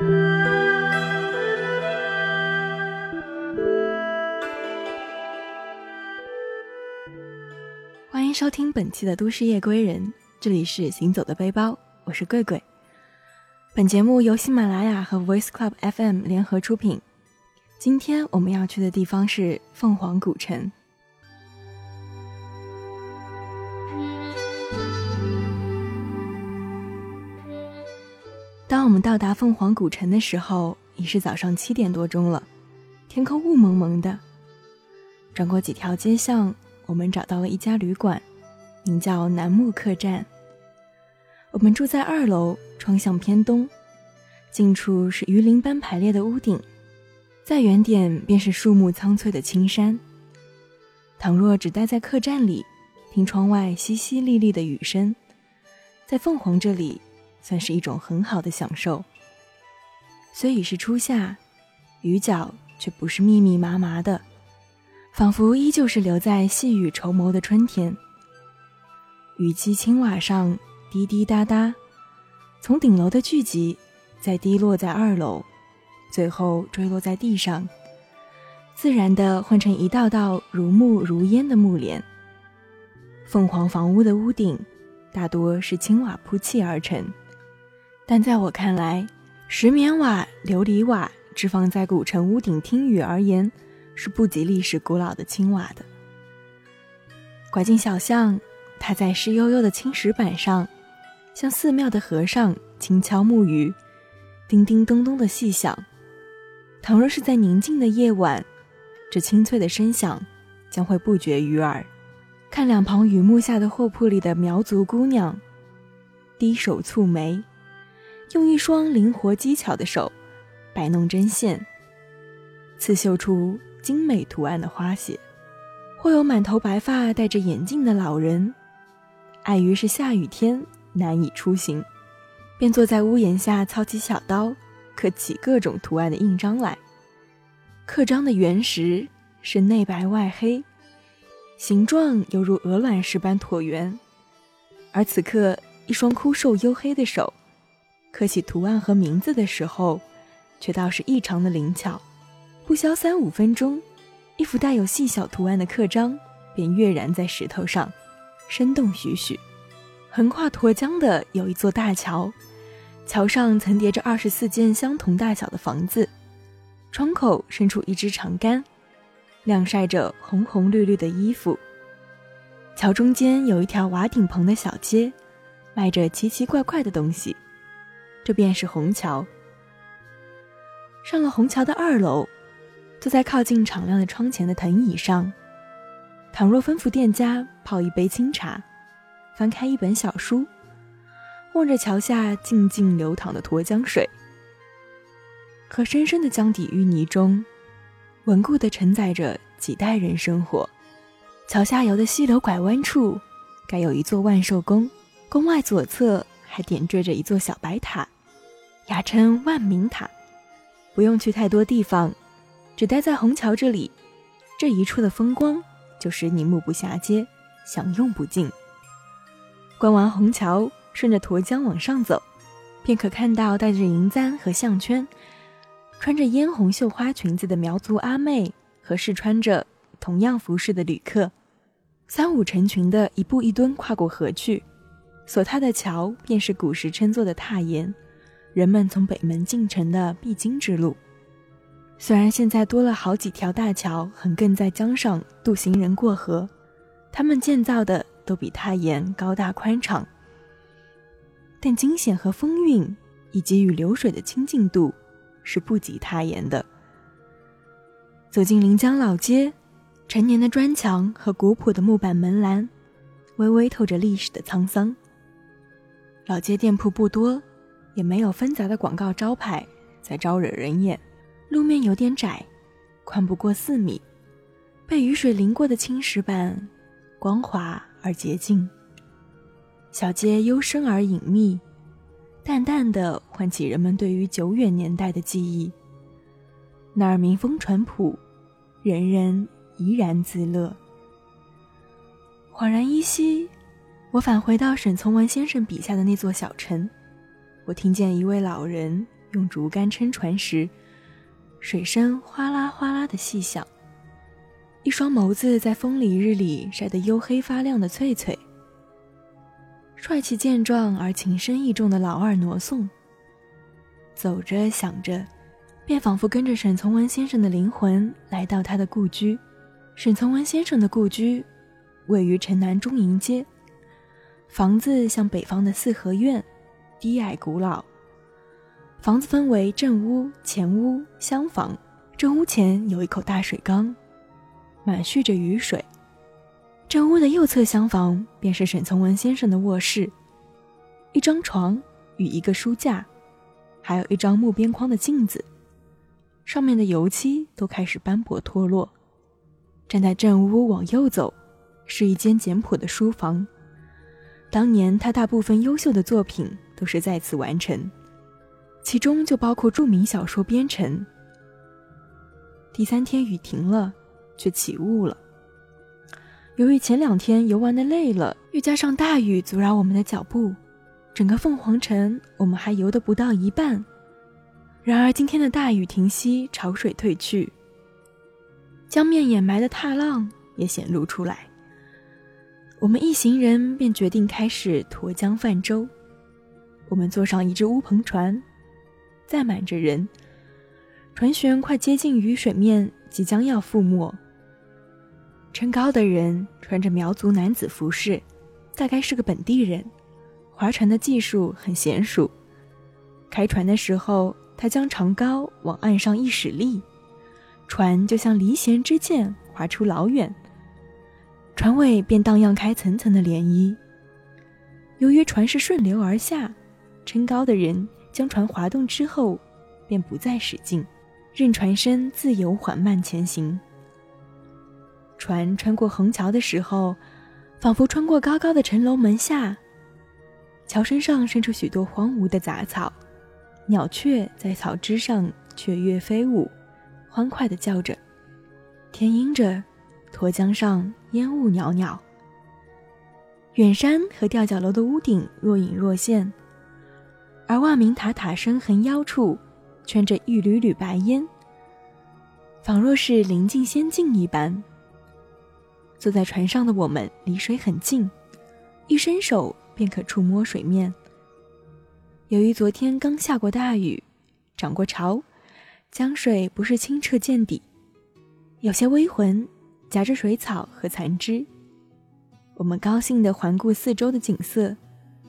欢迎收听本期的《都市夜归人》，这里是行走的背包，我是贵贵。本节目由喜马拉雅和 Voice Club FM 联合出品。今天我们要去的地方是凤凰古城。我们到达凤凰古城的时候，已是早上七点多钟了，天空雾蒙蒙的。转过几条街巷，我们找到了一家旅馆，名叫楠木客栈。我们住在二楼，窗向偏东，近处是鱼鳞般排列的屋顶，再远点便是树木苍翠的青山。倘若只待在客栈里，听窗外淅淅沥沥的雨声，在凤凰这里算是一种很好的享受。虽已是初夏，雨脚却不是密密麻麻的，仿佛依旧是留在细雨绸缪的春天。雨季青瓦上。滴滴答答，从顶楼的聚集，再滴落在二楼，最后坠落在地上，自然地换成一道道如幕如烟的幕帘。凤凰房屋的屋顶大多是青瓦铺砌而成，但在我看来，石棉瓦、琉璃瓦置放在古城屋顶听雨而言，是不及历史古老的青瓦的。拐进小巷，踏在湿悠悠的青石板上。像寺庙的和尚轻敲木鱼，叮叮咚咚的细响。倘若是在宁静的夜晚，这清脆的声响将会不绝于耳。看两旁雨幕下的货铺里的苗族姑娘，低首蹙眉，用一双灵活机巧的手摆弄针线，刺绣出精美图案的花鞋；或有满头白发、戴着眼镜的老人，碍于是下雨天。难以出行，便坐在屋檐下操起小刀，刻起各种图案的印章来。刻章的原石是内白外黑，形状犹如鹅卵石般椭圆。而此刻，一双枯瘦黝黑的手，刻起图案和名字的时候，却倒是异常的灵巧。不消三五分钟，一幅带有细小图案的刻章便跃然在石头上，生动栩栩。横跨沱江的有一座大桥，桥上层叠着二十四间相同大小的房子，窗口伸出一支长杆，晾晒着红红绿绿的衣服。桥中间有一条瓦顶棚的小街，卖着奇奇怪怪的东西，这便是虹桥。上了虹桥的二楼，坐在靠近敞亮的窗前的藤椅上，倘若吩咐店家泡一杯清茶。翻开一本小书，望着桥下静静流淌的沱江水，和深深的江底淤泥中，稳固地承载着几代人生活。桥下游的溪流拐弯处，该有一座万寿宫，宫外左侧还点缀着一座小白塔，雅称万明塔。不用去太多地方，只待在虹桥这里，这一处的风光就使你目不暇接，享用不尽。观完虹桥，顺着沱江往上走，便可看到戴着银簪和项圈、穿着嫣红绣花裙子的苗族阿妹和试穿着同样服饰的旅客，三五成群的一步一蹲跨过河去。所踏的桥便是古时称作的踏岩，人们从北门进城的必经之路。虽然现在多了好几条大桥横亘在江上渡行人过河，他们建造的。都比踏岩高大宽敞，但惊险和风韵以及与流水的亲近度是不及踏岩的。走进临江老街，陈年的砖墙和古朴的木板门栏，微微透着历史的沧桑。老街店铺不多，也没有纷杂的广告招牌在招惹人眼。路面有点窄，宽不过四米，被雨水淋过的青石板，光滑。而洁净，小街幽深而隐秘，淡淡的唤起人们对于久远年代的记忆。那儿民风淳朴，人人怡然自乐。恍然依稀，我返回到沈从文先生笔下的那座小城，我听见一位老人用竹竿撑船时，水声哗啦哗啦的细响。一双眸子在风里日里晒得黝黑发亮的翠翠。帅气健壮而情深意重的老二挪送。走着想着，便仿佛跟着沈从文先生的灵魂来到他的故居。沈从文先生的故居位于城南中营街，房子像北方的四合院，低矮古老。房子分为正屋、前屋、厢房。正屋前有一口大水缸，满蓄着雨水。正屋的右侧厢房便是沈从文先生的卧室，一张床与一个书架。还有一张木边框的镜子，上面的油漆都开始斑驳脱落。站在正屋往右走，是一间简朴的书房。当年他大部分优秀的作品都是在此完成，其中就包括著名小说《边城》。第三天雨停了，却起雾了。由于前两天游玩的累了，又加上大雨阻扰我们的脚步。整个凤凰城，我们还游得不到一半。然而今天的大雨停息，潮水退去，江面掩埋的踏浪也显露出来。我们一行人便决定开始沱江泛舟。我们坐上一只乌篷船，载满着人，船舷快接近于水面，即将要覆没。撑篙的人穿着苗族男子服饰，大概是个本地人。划船的技术很娴熟，开船的时候，他将长篙往岸上一使力，船就像离弦之箭划出老远，船尾便荡漾开层层的涟漪。由于船是顺流而下，撑篙的人将船滑动之后，便不再使劲，任船身自由缓慢前行。船穿过横桥的时候，仿佛穿过高高的城楼门下。桥身上伸出许多荒芜的杂草，鸟雀在草枝上雀跃飞舞，欢快地叫着。天阴着，沱江上烟雾袅袅。远山和吊脚楼的屋顶若隐若现，而万明塔塔身横腰处圈着一缕缕白烟，仿若是临近仙境一般。坐在船上的我们离水很近，一伸手。便可触摸水面。由于昨天刚下过大雨，涨过潮，江水不是清澈见底，有些微浑，夹着水草和残枝。我们高兴地环顾四周的景色，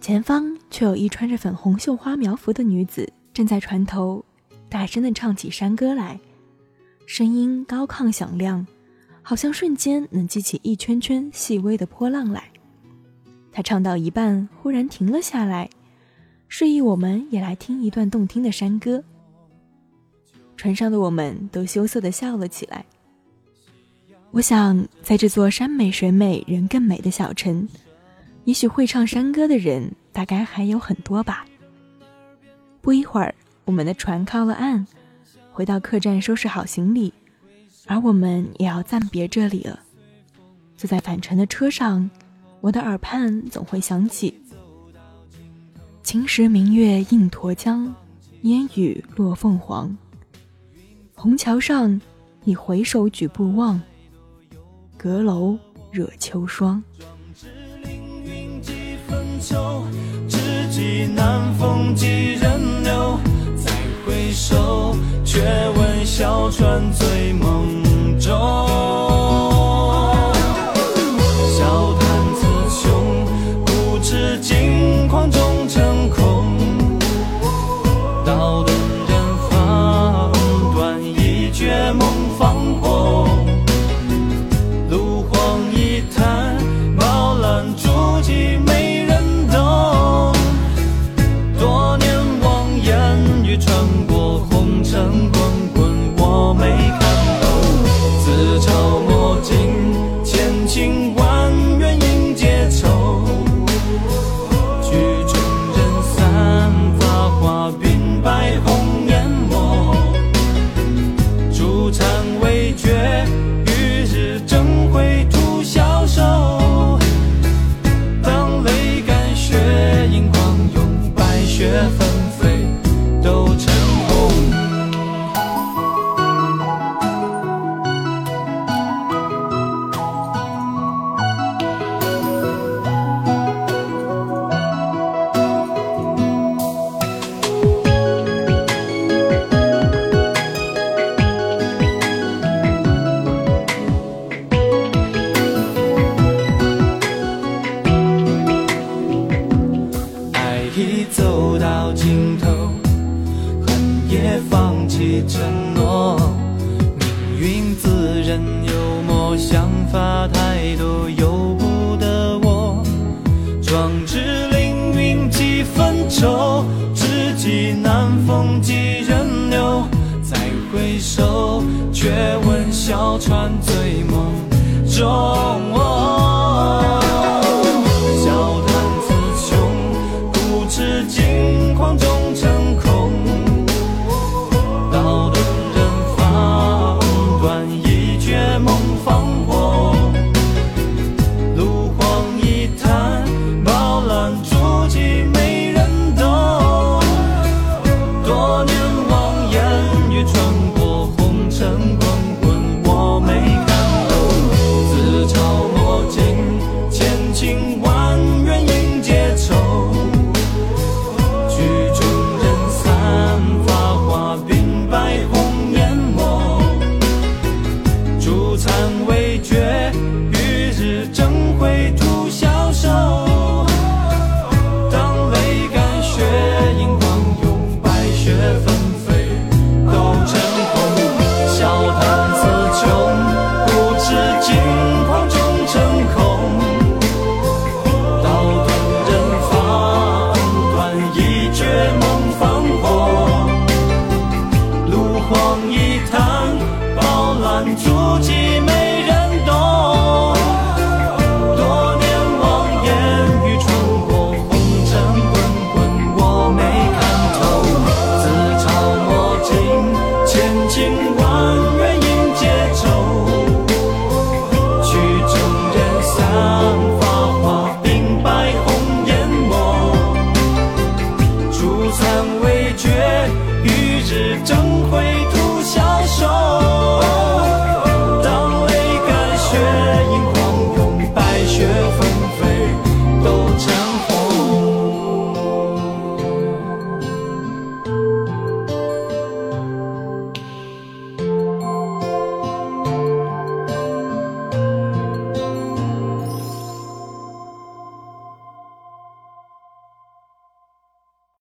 前方却有一穿着粉红绣花苗服的女子正在船头，大声地唱起山歌来，声音高亢响亮，好像瞬间能激起一圈圈细微的波浪来。他唱到一半，忽然停了下来，示意我们也来听一段动听的山歌。船上的我们都羞涩地笑了起来。我想，在这座山美水美人更美的小城，也许会唱山歌的人大概还有很多吧。不一会儿，我们的船靠了岸，回到客栈收拾好行李，而我们也要暂别这里了。坐在返程的车上。我的耳畔总会响起“秦时明月映沱江，烟雨落凤凰。虹桥上，你回首举步望，阁楼惹秋霜。”知己难逢几人留，再回首，却闻小船醉梦中。去。承诺。命运自认幽默，想法太多，由不得我。壮志凌云几分愁，知己难逢几人留。再回首，却闻小船醉梦中。几。